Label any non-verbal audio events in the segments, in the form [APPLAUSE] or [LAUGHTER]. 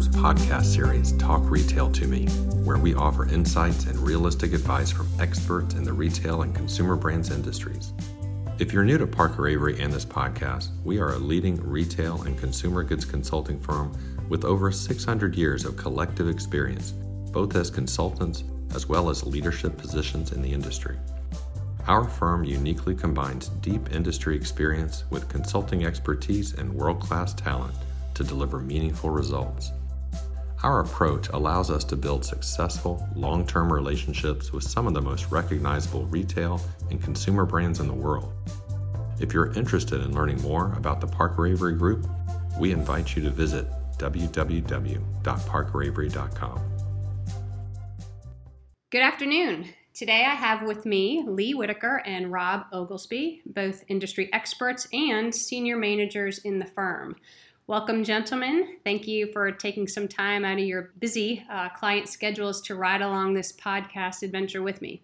Group's podcast series, Talk Retail to Me, where we offer insights and realistic advice from experts in the retail and consumer brands industries. If you're new to Parker Avery and this podcast, we are a leading retail and consumer goods consulting firm with over 600 years of collective experience, both as consultants as well as leadership positions in the industry. Our firm uniquely combines deep industry experience with consulting expertise and world class talent to deliver meaningful results. Our approach allows us to build successful, long term relationships with some of the most recognizable retail and consumer brands in the world. If you're interested in learning more about the Parker Avery Group, we invite you to visit www.parkeravery.com. Good afternoon. Today I have with me Lee Whitaker and Rob Oglesby, both industry experts and senior managers in the firm. Welcome, gentlemen. Thank you for taking some time out of your busy uh, client schedules to ride along this podcast adventure with me.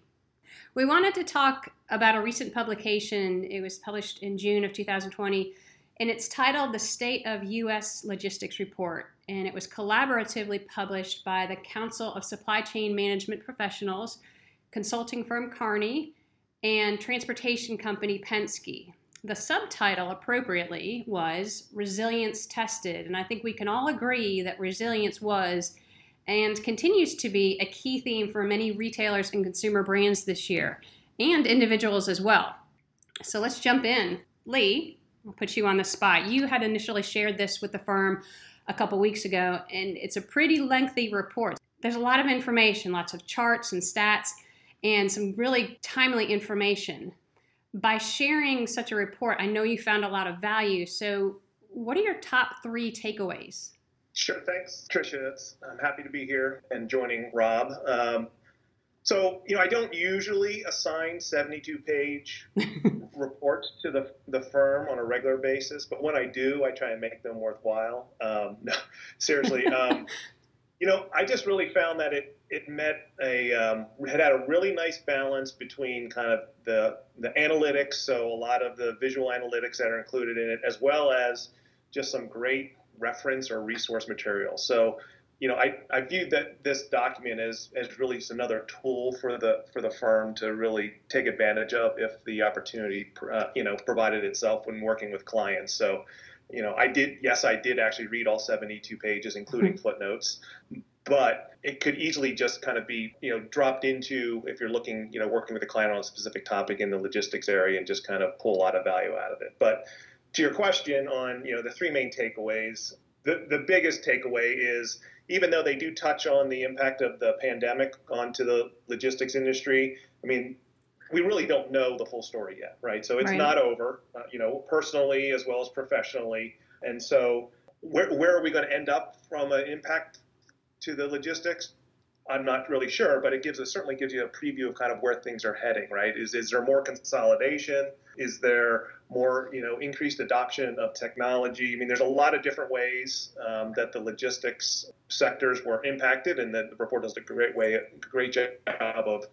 We wanted to talk about a recent publication. It was published in June of 2020, and it's titled The State of U.S. Logistics Report. And it was collaboratively published by the Council of Supply Chain Management Professionals, consulting firm Kearney, and transportation company Penske the subtitle appropriately was Resilience Tested. And I think we can all agree that resilience was and continues to be a key theme for many retailers and consumer brands this year, and individuals as well. So let's jump in. Lee, I'll put you on the spot. You had initially shared this with the firm a couple weeks ago, and it's a pretty lengthy report. There's a lot of information, lots of charts and stats, and some really timely information by sharing such a report, I know you found a lot of value. So, what are your top three takeaways? Sure, thanks, Tricia. It's, I'm happy to be here and joining Rob. Um, so, you know, I don't usually assign 72 page [LAUGHS] reports to the, the firm on a regular basis, but when I do, I try and make them worthwhile. Um, [LAUGHS] no, seriously. Um, [LAUGHS] you know, I just really found that it it met a um, had had a really nice balance between kind of the the analytics, so a lot of the visual analytics that are included in it, as well as just some great reference or resource material. So, you know, I, I viewed that this document as, as really just another tool for the for the firm to really take advantage of if the opportunity, uh, you know, provided itself when working with clients. So, you know, I did, yes, I did actually read all 72 pages, including mm-hmm. footnotes, but it could easily just kind of be, you know, dropped into if you're looking, you know, working with a client on a specific topic in the logistics area and just kind of pull a lot of value out of it. But to your question on, you know, the three main takeaways, the, the biggest takeaway is even though they do touch on the impact of the pandemic onto the logistics industry, I mean, we really don't know the full story yet, right? So it's right. not over, uh, you know, personally as well as professionally. And so, where, where are we going to end up from an impact to the logistics? I'm not really sure, but it gives us certainly gives you a preview of kind of where things are heading, right? Is is there more consolidation? Is there more, you know, increased adoption of technology? I mean, there's a lot of different ways um, that the logistics sectors were impacted, and the report does a great way, great job of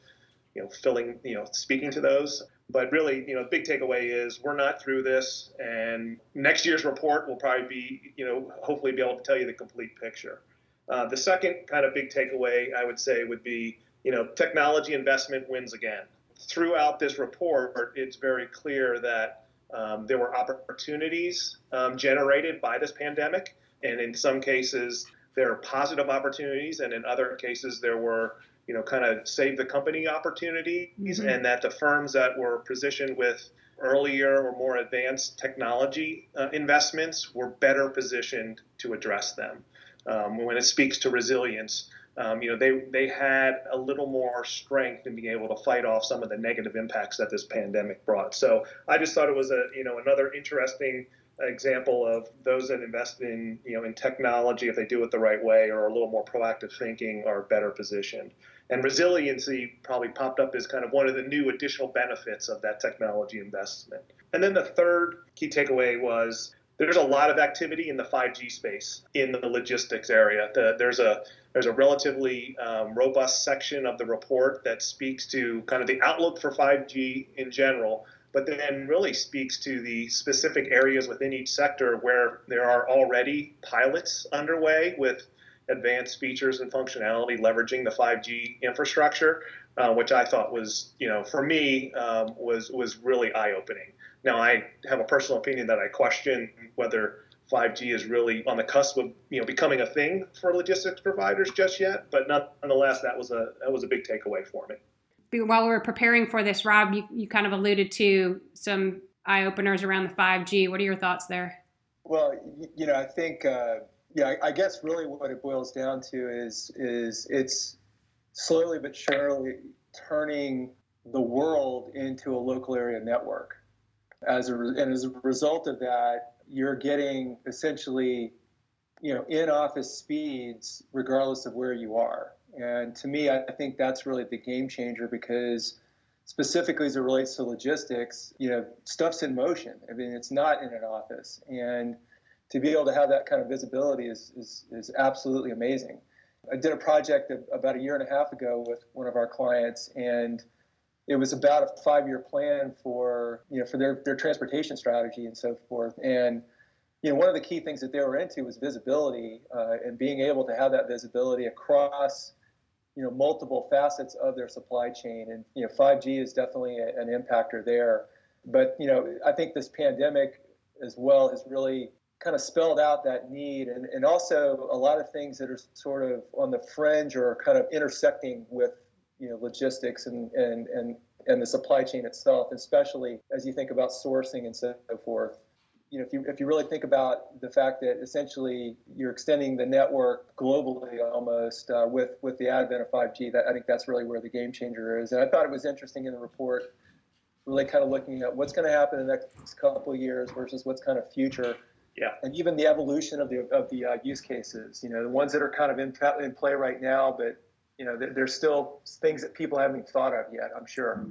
you know, filling, you know, speaking to those. But really, you know, the big takeaway is we're not through this, and next year's report will probably be, you know, hopefully be able to tell you the complete picture. Uh, the second kind of big takeaway I would say would be, you know, technology investment wins again. Throughout this report, it's very clear that um, there were opportunities um, generated by this pandemic, and in some cases, there are positive opportunities, and in other cases, there were you know, kind of save the company opportunities, mm-hmm. and that the firms that were positioned with earlier or more advanced technology uh, investments were better positioned to address them. Um, when it speaks to resilience, um, you know, they they had a little more strength in being able to fight off some of the negative impacts that this pandemic brought. So I just thought it was a you know another interesting example of those that invest in you know in technology if they do it the right way or a little more proactive thinking are better positioned and resiliency probably popped up as kind of one of the new additional benefits of that technology investment and then the third key takeaway was there's a lot of activity in the 5G space in the logistics area. The, there's a there's a relatively um, robust section of the report that speaks to kind of the outlook for 5G in general, but then really speaks to the specific areas within each sector where there are already pilots underway with advanced features and functionality leveraging the 5G infrastructure, uh, which I thought was, you know, for me um, was was really eye opening. Now I have a personal opinion that I question whether 5G is really on the cusp of you know becoming a thing for logistics providers just yet, but nonetheless that was a that was a big takeaway for me. While we were preparing for this, Rob, you, you kind of alluded to some eye openers around the 5G. What are your thoughts there? Well, you know, I think, uh, yeah, I guess really what it boils down to is is it's slowly but surely turning the world into a local area network. As a and as a result of that, you're getting essentially, you know, in-office speeds regardless of where you are. And to me, I think that's really the game changer because specifically as it relates to logistics, you know, stuff's in motion. I mean, it's not in an office. And to be able to have that kind of visibility is, is, is absolutely amazing. I did a project about a year and a half ago with one of our clients, and it was about a five-year plan for you know for their, their transportation strategy and so forth. And you know one of the key things that they were into was visibility uh, and being able to have that visibility across you know multiple facets of their supply chain. And you know 5G is definitely a, an impactor there. But you know I think this pandemic as well has really kind of spelled out that need. And, and also a lot of things that are sort of on the fringe or kind of intersecting with you know logistics and and and, and the supply chain itself especially as you think about sourcing and so forth you know, if you if you really think about the fact that essentially you're extending the network globally almost uh, with with the advent of 5G, that I think that's really where the game changer is. And I thought it was interesting in the report, really kind of looking at what's going to happen in the next couple of years versus what's kind of future. Yeah. And even the evolution of the of the uh, use cases. You know, the ones that are kind of in in play right now, but you know, there's still things that people haven't thought of yet. I'm sure.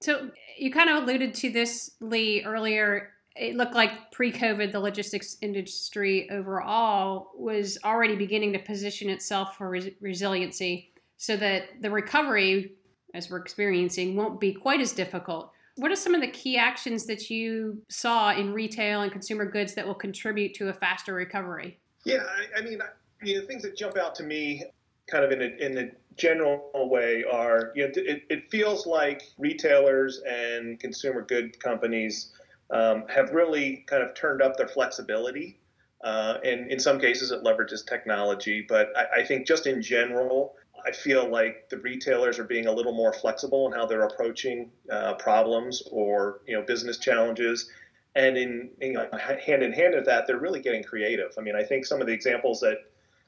So you kind of alluded to this, Lee, earlier it looked like pre-COVID, the logistics industry overall was already beginning to position itself for res- resiliency, so that the recovery, as we're experiencing, won't be quite as difficult. What are some of the key actions that you saw in retail and consumer goods that will contribute to a faster recovery? Yeah, I, I mean, you know, things that jump out to me, kind of in a, in a general way, are you know, it, it feels like retailers and consumer good companies um, have really kind of turned up their flexibility. Uh, and in some cases, it leverages technology. But I, I, think just in general, I feel like the retailers are being a little more flexible in how they're approaching uh, problems or you know business challenges. And in you know, hand in hand with that, they're really getting creative. I mean, I think some of the examples that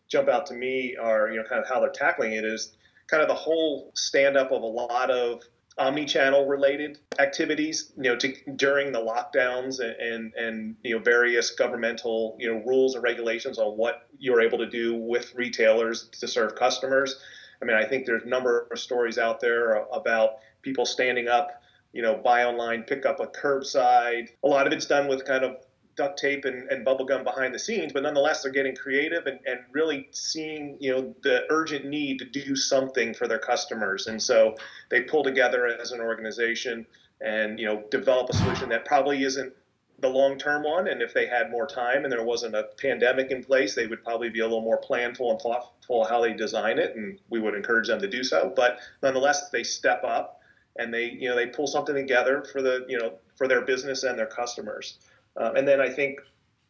jump out to me are you know kind of how they're tackling it is kind of the whole stand up of a lot of omni-channel related activities, you know, to, during the lockdowns and, and, and, you know, various governmental, you know, rules and regulations on what you're able to do with retailers to serve customers. I mean, I think there's a number of stories out there about people standing up, you know, buy online, pick up a curbside. A lot of it's done with kind of duct tape and, and bubble gum behind the scenes, but nonetheless, they're getting creative and, and really seeing, you know, the urgent need to do something for their customers. And so they pull together as an organization and, you know, develop a solution that probably isn't the long term one. And if they had more time and there wasn't a pandemic in place, they would probably be a little more planful and thoughtful how they design it. And we would encourage them to do so. But nonetheless, they step up and they, you know, they pull something together for the, you know, for their business and their customers. Um, and then I think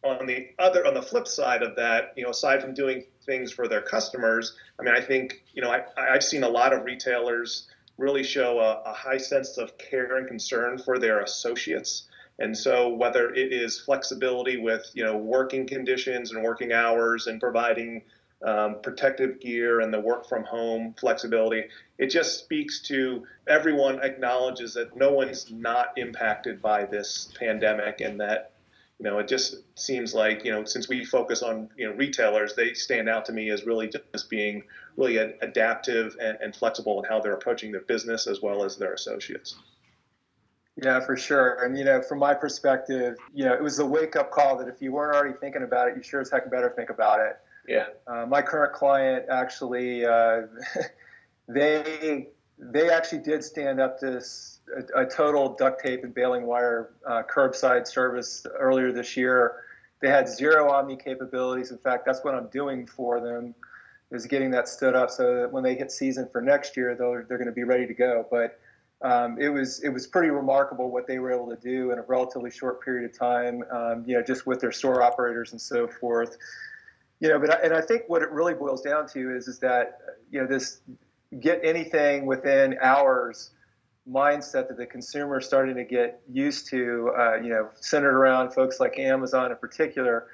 on the other, on the flip side of that, you know, aside from doing things for their customers, I mean, I think, you know, I, I've seen a lot of retailers really show a, a high sense of care and concern for their associates. And so, whether it is flexibility with you know working conditions and working hours and providing um, protective gear and the work from home flexibility. It just speaks to everyone acknowledges that no one's not impacted by this pandemic and that you know, it just seems like, you know, since we focus on, you know, retailers, they stand out to me as really just being really adaptive and, and flexible in how they're approaching their business as well as their associates. Yeah, for sure. And, you know, from my perspective, you know, it was a wake up call that if you weren't already thinking about it, you sure as heck better think about it. Yeah. Uh, my current client actually, uh, [LAUGHS] they, they actually did stand up this a, a total duct tape and baling wire uh, curbside service earlier this year. they had zero omni capabilities. In fact, that's what I'm doing for them is getting that stood up so that when they hit season for next year, they're, they're going to be ready to go. But um, it was it was pretty remarkable what they were able to do in a relatively short period of time. Um, you know, just with their store operators and so forth. You know, but I, and I think what it really boils down to is is that you know this get anything within hours mindset that the consumer is starting to get used to. Uh, you know, centered around folks like Amazon in particular.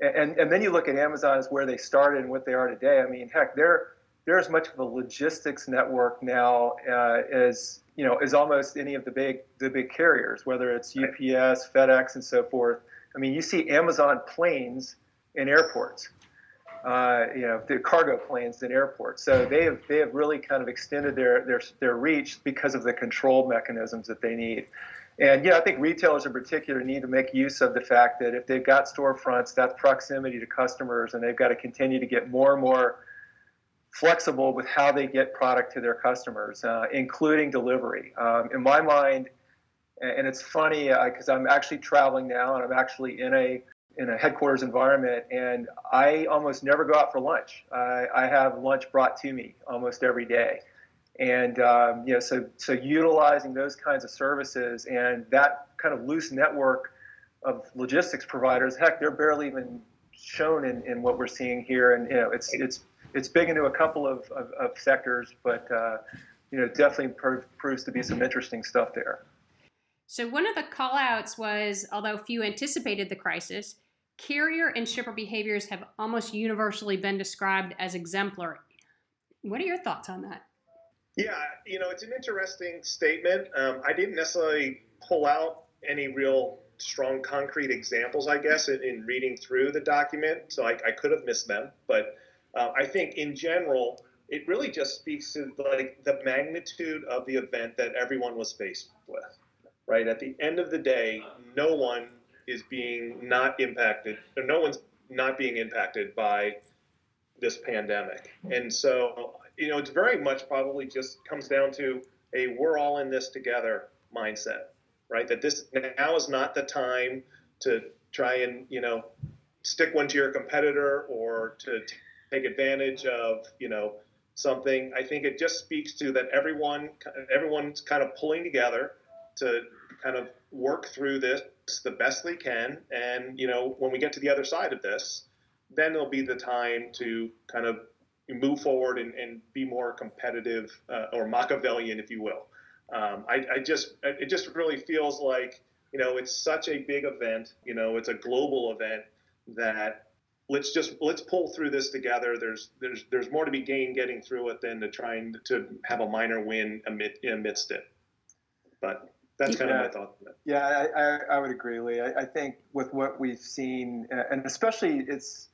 And, and then you look at Amazon as where they started and what they are today. I mean, heck, they're they're as much of a logistics network now uh, as you know as almost any of the big the big carriers, whether it's UPS, FedEx, and so forth. I mean, you see Amazon planes in airports, uh, you know, the cargo planes in airports. So they have they have really kind of extended their their their reach because of the control mechanisms that they need. And yeah, I think retailers in particular need to make use of the fact that if they've got storefronts, that's proximity to customers, and they've got to continue to get more and more flexible with how they get product to their customers, uh, including delivery. Um, in my mind, and it's funny because uh, I'm actually traveling now, and I'm actually in a in a headquarters environment, and I almost never go out for lunch. I, I have lunch brought to me almost every day, and um, you know, so so utilizing those kinds of services and that kind of loose network of logistics providers, heck, they're barely even shown in, in what we're seeing here, and you know, it's it's it's big into a couple of, of, of sectors, but uh, you know, definitely proves to be some interesting stuff there. So one of the callouts was, although few anticipated the crisis, carrier and shipper behaviors have almost universally been described as exemplary. What are your thoughts on that? Yeah, you know, it's an interesting statement. Um, I didn't necessarily pull out any real strong concrete examples, I guess, in, in reading through the document, so I, I could have missed them. But uh, I think in general, it really just speaks to like the magnitude of the event that everyone was faced with. Right at the end of the day, no one is being not impacted, or no one's not being impacted by this pandemic. And so, you know, it's very much probably just comes down to a we're all in this together mindset, right? That this now is not the time to try and, you know, stick one to your competitor or to take advantage of you know something. I think it just speaks to that everyone everyone's kind of pulling together to kind of work through this the best they can, and you know when we get to the other side of this, then it'll be the time to kind of move forward and, and be more competitive uh, or Machiavellian, if you will. Um, I, I just it just really feels like you know it's such a big event. You know, it's a global event that let's just let's pull through this together. There's there's there's more to be gained getting through it than to trying to have a minor win amid, amidst it. But that's kind yeah. of my thought. Yeah, I, I, I, would agree, Lee. I, I, think with what we've seen, and especially it's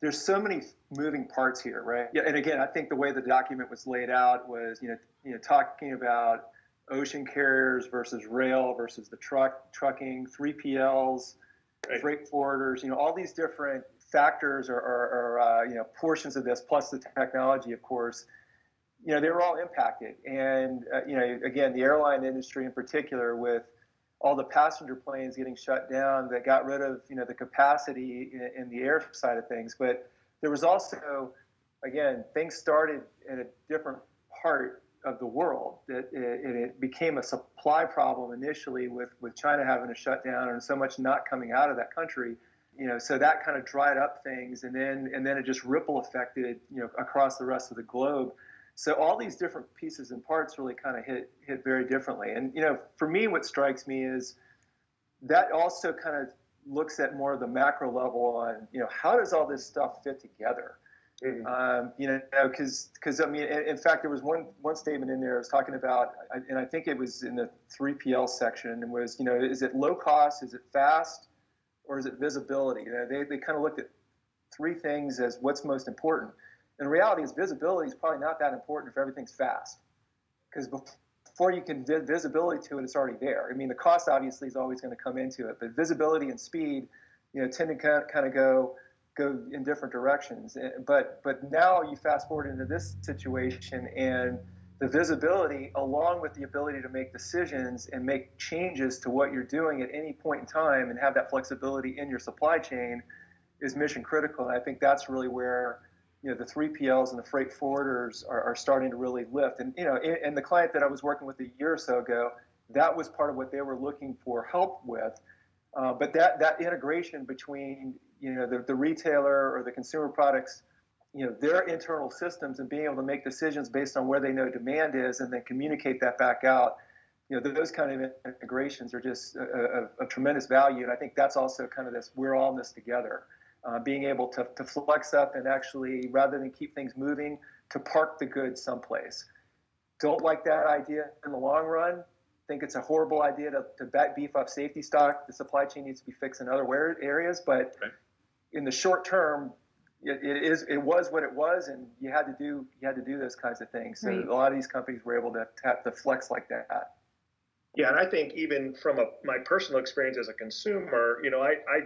there's so many moving parts here, right? Yeah, and again, I think the way the document was laid out was you know you know talking about ocean carriers versus rail versus the truck trucking, 3PLs, right. freight forwarders, you know all these different factors or, or, or uh, you know portions of this, plus the technology, of course, you know they were all impacted. And uh, you know, again, the airline industry in particular, with all the passenger planes getting shut down, that got rid of you know the capacity in, in the air side of things. But there was also, again, things started in a different part of the world that it, it, became a supply problem initially with, with China having to shut down and so much not coming out of that country you know, so that kind of dried up things, and then and then it just ripple affected, you know, across the rest of the globe. So all these different pieces and parts really kind of hit hit very differently. And you know, for me, what strikes me is that also kind of looks at more of the macro level on, you know, how does all this stuff fit together? Mm-hmm. Um, you know, because because I mean, in, fact, there was one one statement in there I was talking about, and I think it was in the 3PL section, and was you know, is it low cost? Is it fast? or is it visibility? You know, they, they kind of looked at three things as what's most important. And reality is visibility is probably not that important if everything's fast. Because before you can vi- visibility to it, it's already there. I mean, the cost obviously is always going to come into it, but visibility and speed, you know, tend to kind of go go in different directions. Eh, but but now you fast forward into this situation, and the visibility along with the ability to make decisions and make changes to what you're doing at any point in time and have that flexibility in your supply chain is mission critical. And I think that's really where you know the 3PLs and the freight forwarders are, are starting to really lift. And you know, and the client that I was working with a year or so ago, that was part of what they were looking for help with. Uh, but that that integration between you know the, the retailer or the consumer products you know their internal systems and being able to make decisions based on where they know demand is and then communicate that back out you know those kind of integrations are just of tremendous value and i think that's also kind of this we're all in this together uh, being able to, to flex up and actually rather than keep things moving to park the goods someplace don't like that idea in the long run think it's a horrible idea to, to back beef up safety stock the supply chain needs to be fixed in other areas but right. in the short term it, it is it was what it was, and you had to do you had to do those kinds of things. So right. a lot of these companies were able to tap the flex like that. Yeah, and I think even from a, my personal experience as a consumer, you know, I, I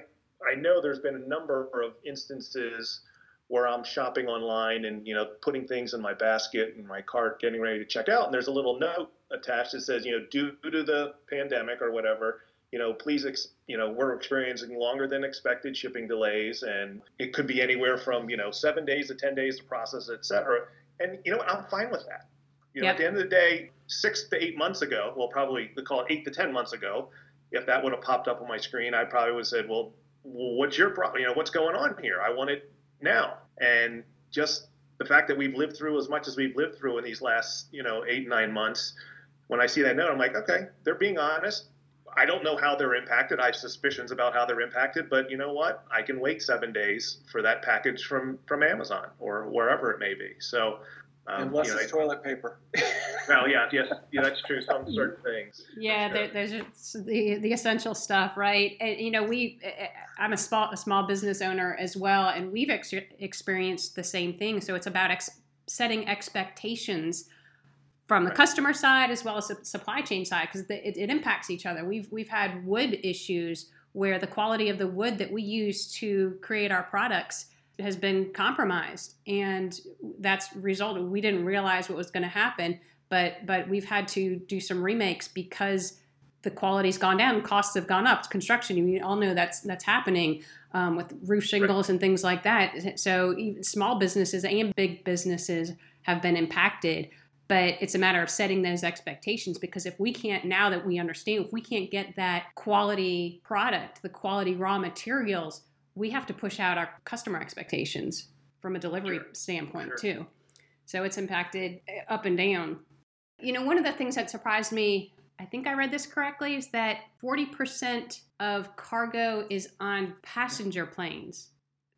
I know there's been a number of instances where I'm shopping online and you know putting things in my basket and my cart, getting ready to check out, and there's a little note attached that says, you know, due to the pandemic or whatever, you know, please, ex- you know, we're experiencing longer than expected shipping delays, and it could be anywhere from you know seven days to ten days to process, et cetera. And you know, I'm fine with that. You know, yep. at the end of the day, six to eight months ago, well, probably we call it eight to ten months ago, if that would have popped up on my screen, I probably would have said, well, what's your problem? You know, what's going on here? I want it now. And just the fact that we've lived through as much as we've lived through in these last, you know, eight, nine months, when I see that note, I'm like, okay, they're being honest. I don't know how they're impacted. I have suspicions about how they're impacted, but you know what? I can wait seven days for that package from from Amazon or wherever it may be. So, um, unless you know, it's I, toilet paper. [LAUGHS] well, yeah, yes, yeah, that's true. Some [LAUGHS] certain things. Yeah, sure. there, there's the the essential stuff, right? And you know, we I'm a small a small business owner as well, and we've ex- experienced the same thing. So it's about ex- setting expectations from the customer side as well as the supply chain side because it, it, impacts each other. We've we've had wood issues where the quality of the wood that we use to create our products has been compromised, and that's resulted. We didn't realize what was going to happen, but but we've had to do some remakes because the quality's gone down, costs have gone up. Construction, we all know that's that's happening um, with roof shingles and things like that. So small businesses and big businesses have been impacted but it's a matter of setting those expectations because if we can't now that we understand if we can't get that quality product the quality raw materials we have to push out our customer expectations from a delivery sure. standpoint sure. too so it's impacted eh, up and down you know one of the things that surprised me i think i read this correctly is that 40% of cargo is on passenger planes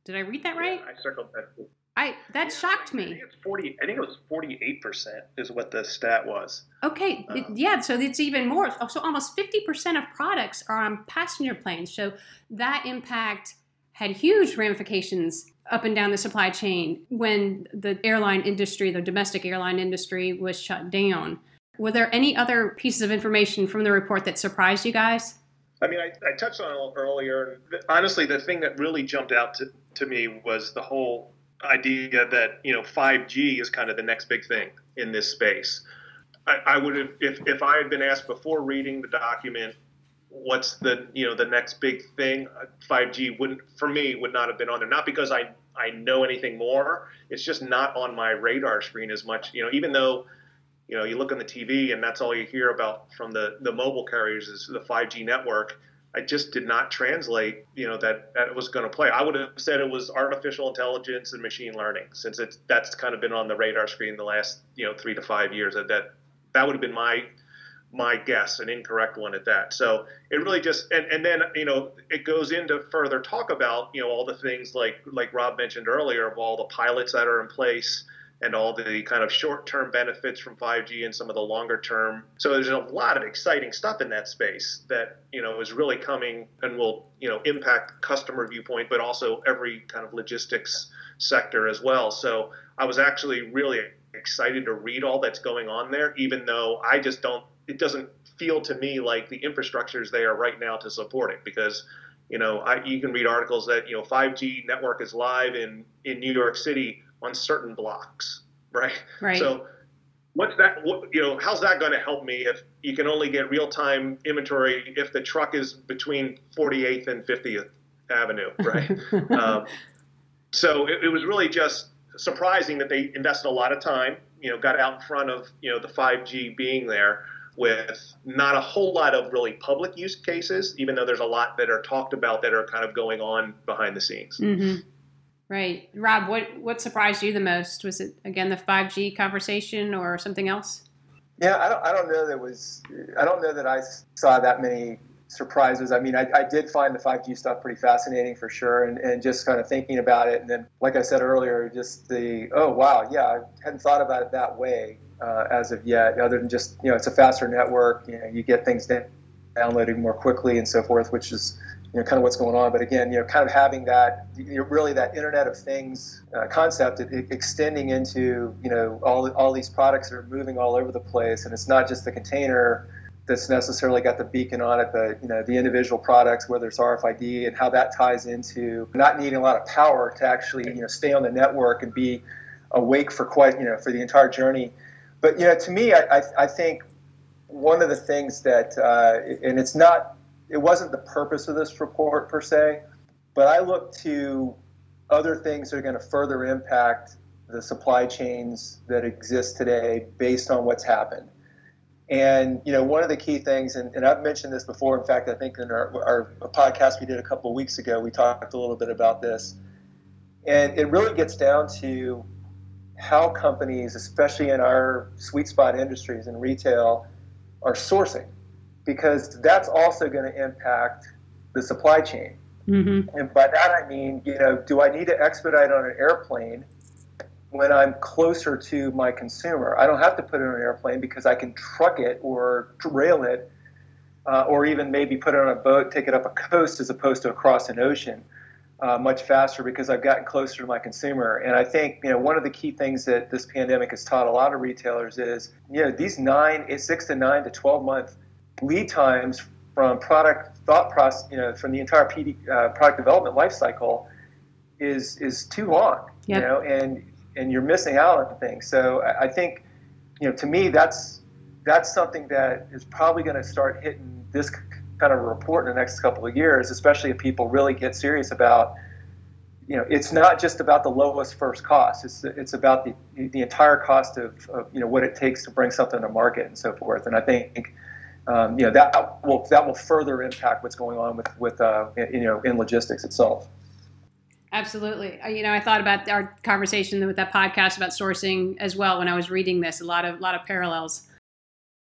did i read that right yeah, i circled that I that yeah, shocked me. I think it's forty. I think it was forty-eight percent is what the stat was. Okay, um, yeah. So it's even more. So almost fifty percent of products are on passenger planes. So that impact had huge ramifications up and down the supply chain when the airline industry, the domestic airline industry, was shut down. Were there any other pieces of information from the report that surprised you guys? I mean, I, I touched on it earlier. Honestly, the thing that really jumped out to, to me was the whole idea that you know 5G is kind of the next big thing in this space. I, I would have if if I had been asked before reading the document what's the you know the next big thing 5G wouldn't for me would not have been on there not because I I know anything more it's just not on my radar screen as much you know even though you know you look on the TV and that's all you hear about from the the mobile carriers is the 5G network I just did not translate, you know, that that was going to play. I would have said it was artificial intelligence and machine learning, since it's that's kind of been on the radar screen the last, you know, three to five years. That that, that would have been my my guess, an incorrect one at that. So it really just and, and then you know it goes into further talk about you know all the things like like Rob mentioned earlier of all the pilots that are in place and all the kind of short-term benefits from 5G and some of the longer-term. So there's a lot of exciting stuff in that space that you know is really coming and will you know impact customer viewpoint, but also every kind of logistics sector as well. So I was actually really excited to read all that's going on there, even though I just don't. It doesn't feel to me like the infrastructure is there right now to support it because you know I, you can read articles that you know 5G network is live in in New York City on certain blocks, right? Right. So what's that? What, you know, how's that going to help me if you can only get real time inventory if the truck is between 48th and 50th Avenue, right? [LAUGHS] um, so it, it was really just surprising that they invested a lot of time. You know, got out in front of you know the 5G being there with not a whole lot of really public use cases, even though there's a lot that are talked about that are kind of going on behind the scenes. Mm-hmm. Right, Rob. What what surprised you the most? Was it again the 5G conversation or something else? Yeah, I don't. I don't know that was. I don't know that I saw that many surprises. I mean, I, I, did find the 5G stuff pretty fascinating for sure, and, and just kind of thinking about it. And then, like I said earlier, just the oh wow, yeah, I hadn't thought about it that way uh, as of yet. Other than just you know, it's a faster network. You know, you get things downloading more quickly and so forth, which is you know kind of what's going on. But again, you know, kind of having that you know, really that Internet of Things uh, concept it, it extending into you know all all these products that are moving all over the place, and it's not just the container that's necessarily got the beacon on it, but you know the individual products, whether it's RFID, and how that ties into not needing a lot of power to actually you know stay on the network and be awake for quite you know for the entire journey. But you know, to me, I, I, I think one of the things that uh, and it's not it wasn't the purpose of this report per se, but I look to other things that are going to further impact the supply chains that exist today based on what's happened. And you know, one of the key things, and, and I've mentioned this before. In fact, I think in our, our podcast we did a couple of weeks ago, we talked a little bit about this. And it really gets down to how companies, especially in our sweet spot industries and retail, are sourcing, because that's also going to impact the supply chain. Mm-hmm. And by that I mean, you know, do I need to expedite on an airplane? when I'm closer to my consumer. I don't have to put it on an airplane because I can truck it or rail it, uh, or even maybe put it on a boat, take it up a coast as opposed to across an ocean. Uh, much faster because I've gotten closer to my consumer. And I think you know one of the key things that this pandemic has taught a lot of retailers is you know these nine, six to nine to twelve month lead times from product thought process, you know, from the entire PD, uh, product development life cycle is is too long. Yep. You know, and and you're missing out on things. So I think, you know, to me, that's that's something that is probably going to start hitting this kind of report in the next couple of years, especially if people really get serious about. You know, it's not just about the lowest first cost. It's it's about the the entire cost of, of you know what it takes to bring something to market and so forth. And I think um, you know that will that will further impact what's going on with with uh, you know in logistics itself. Absolutely. Uh, you know, I thought about our conversation with that podcast about sourcing as well when I was reading this. A lot of lot of parallels.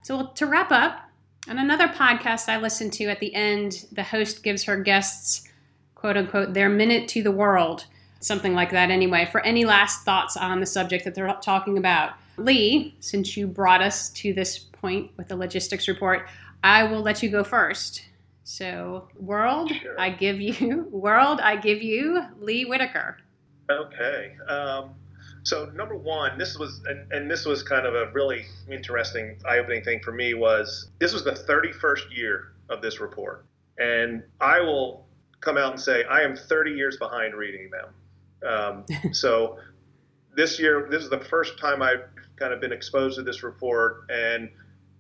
So to wrap up, on another podcast I listened to at the end, the host gives her guests, quote unquote, their minute to the world, something like that. Anyway, for any last thoughts on the subject that they're talking about, Lee, since you brought us to this point with the logistics report, I will let you go first. So, world, sure. I give you [LAUGHS] world, I give you Lee Whitaker. Okay. Um, so number one, this was and, and, this was kind of a really interesting, eye-opening thing for me was this was the 31st year of this report, and I will come out and say I am 30 years behind reading them. Um, [LAUGHS] so this year, this is the first time I've kind of been exposed to this report, and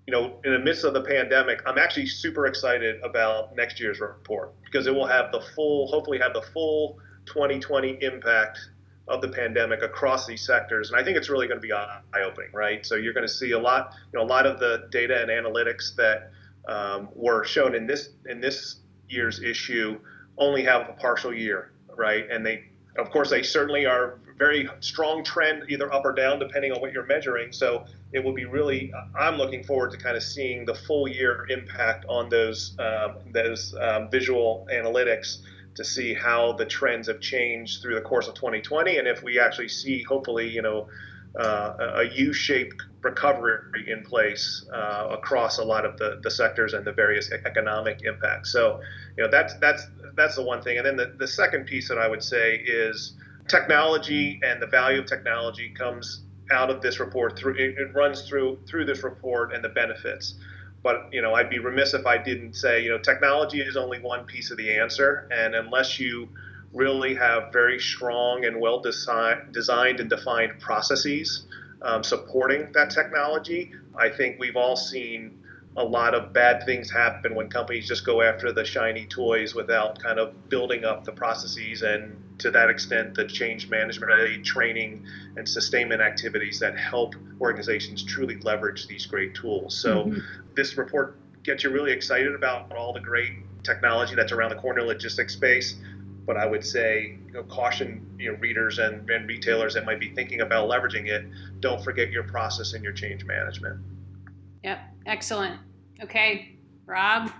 you know, in the midst of the pandemic, I'm actually super excited about next year's report because it will have the full, hopefully, have the full 2020 impact of the pandemic across these sectors, and I think it's really going to be eye-opening, right? So you're going to see a lot, you know, a lot of the data and analytics that um, were shown in this in this year's issue only have a partial year, right? And they, of course, they certainly are very strong trend, either up or down, depending on what you're measuring. So it will be really. I'm looking forward to kind of seeing the full year impact on those um, those um, visual analytics to see how the trends have changed through the course of 2020, and if we actually see, hopefully, you know. Uh, a U-shaped recovery in place uh, across a lot of the, the sectors and the various economic impacts. So, you know, that's that's that's the one thing. And then the, the second piece that I would say is technology and the value of technology comes out of this report through it, it, runs through through this report and the benefits but you know i'd be remiss if i didn't say you know technology is only one piece of the answer and unless you really have very strong and well designed and defined processes um, supporting that technology. I think we've all seen a lot of bad things happen when companies just go after the shiny toys without kind of building up the processes and to that extent the change management training and sustainment activities that help organizations truly leverage these great tools so mm-hmm. this report gets you really excited about all the great technology that's around the corner logistics space but I would say, you know, caution you know, readers and, and retailers that might be thinking about leveraging it. Don't forget your process and your change management. Yep, excellent. Okay, Rob,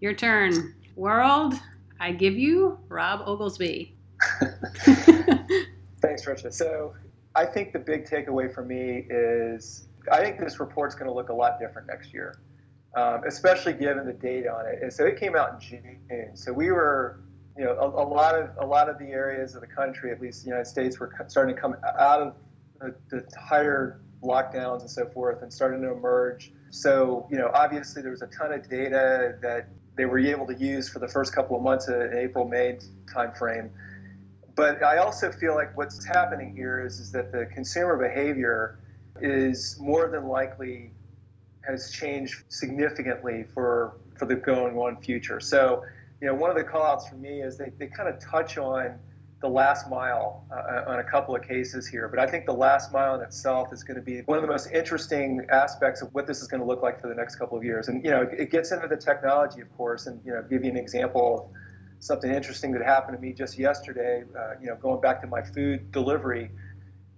your turn. World, I give you Rob Oglesby. [LAUGHS] Thanks, Richard. So I think the big takeaway for me is I think this report's going to look a lot different next year, um, especially given the date on it. And so it came out in June. So we were, you know, a, a, lot of a lot of the areas of the country, at least the United States, were starting to come out of the, the higher lockdowns and so forth, and starting to emerge. So, you know, obviously there was a ton of data that they were able to use for the first couple of months in April, May timeframe. But I also feel like what's happening here is, is that the consumer behavior is more than likely has changed significantly for, for the going on future. So, you know, one of the callouts for me is they, they kind of touch on the last mile uh, on a couple of cases here, but I think the last mile in itself is going to be one of the most interesting aspects of what this is going to look like for the next couple of years. And you know, it gets into the technology, of course, and you know, give you an example something interesting that happened to me just yesterday. Uh, you know, going back to my food delivery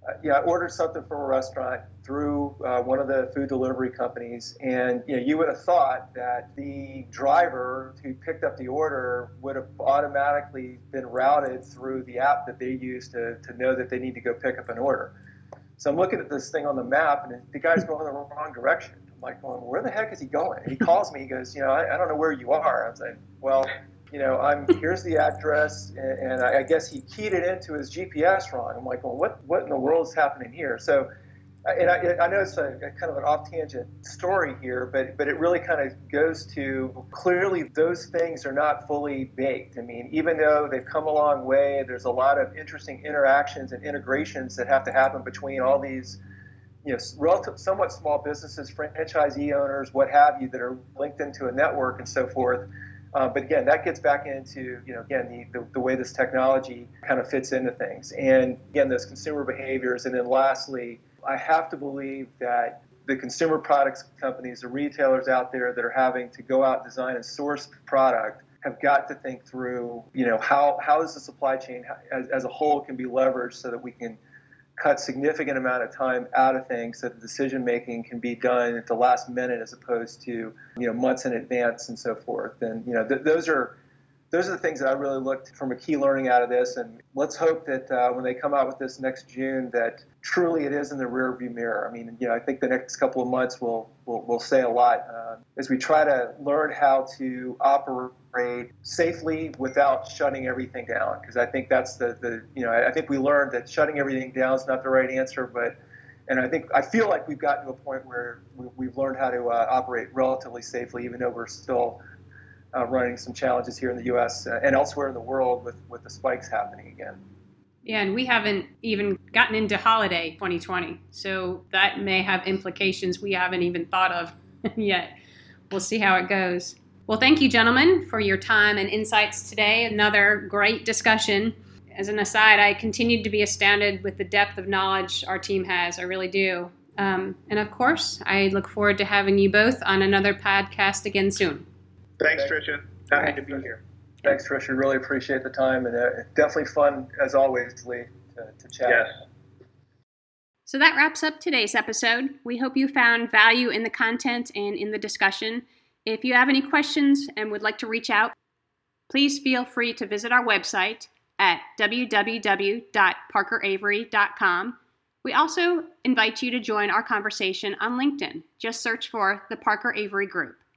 uh, yeah, I ordered something from a restaurant through uh, one of the food delivery companies, and you know, you would have thought that the driver who picked up the order would have automatically been routed through the app that they use to, to know that they need to go pick up an order. So I'm looking at this thing on the map, and the guy's going in the wrong direction. I'm like, well, where the heck is he going? And he calls me. He goes, you know, I, I don't know where you are. I was like, well you know, I'm here's the address, and, and, I guess he keyed it into his GPS wrong. I'm like, well, what what in the world is happening here? So, and I, I know it's a, a kind of an off tangent story here, but but it really kind of goes to clearly those things are not fully baked. I mean, even though they've come a long way, there's a lot of interesting interactions and integrations that have to happen between all these you know, relative, somewhat small businesses, franchisee owners, what have you, that are linked into a network and so forth. Uh, but again, that gets back into you know again the, the, the, way this technology kind of fits into things, and again those consumer behaviors, and then lastly, I have to believe that the consumer products companies, the retailers out there that are having to go out, design, and source product have got to think through you know how how is the supply chain as, as a whole can be leveraged so that we can cut significant amount of time out of things so the decision making can be done at the last minute as opposed to you know months in advance and so forth. And you know th- those are those are the things that I really looked from a key learning out of this. And let's hope that uh, when they come out with this next June, that truly it is in the rearview mirror. I mean, you know, I think the next couple of months will will, will say a lot uh, as we try to learn how to operate safely without shutting everything down. Because I think that's the the you know I think we learned that shutting everything down is not the right answer, but and I think I feel like we've gotten to a point where we, have learned how to uh, operate relatively safely, even though we're still uh, running some challenges here in the U.S. Uh, and elsewhere in the world with, with the spikes happening again. Yeah, and we haven't even gotten into holiday 2020, so that may have implications we haven't even thought of [LAUGHS] yet. We'll see how it goes. Well, thank you, gentlemen, for your time and insights today. Another great discussion. As an aside, I continued to be astounded with the depth of knowledge our team has. I really do. Um, and of course, I look forward to having you both on another podcast again soon. Thanks, Trisha. Happy right. to be here. Thanks, Trisha. Really appreciate the time, and uh, definitely fun as always, Lee, to, to chat. Yes. So that wraps up today's episode. We hope you found value in the content and in the discussion. If you have any questions and would like to reach out, please feel free to visit our website at www.parkeravery.com. We also invite you to join our conversation on LinkedIn. Just search for the Parker Avery Group.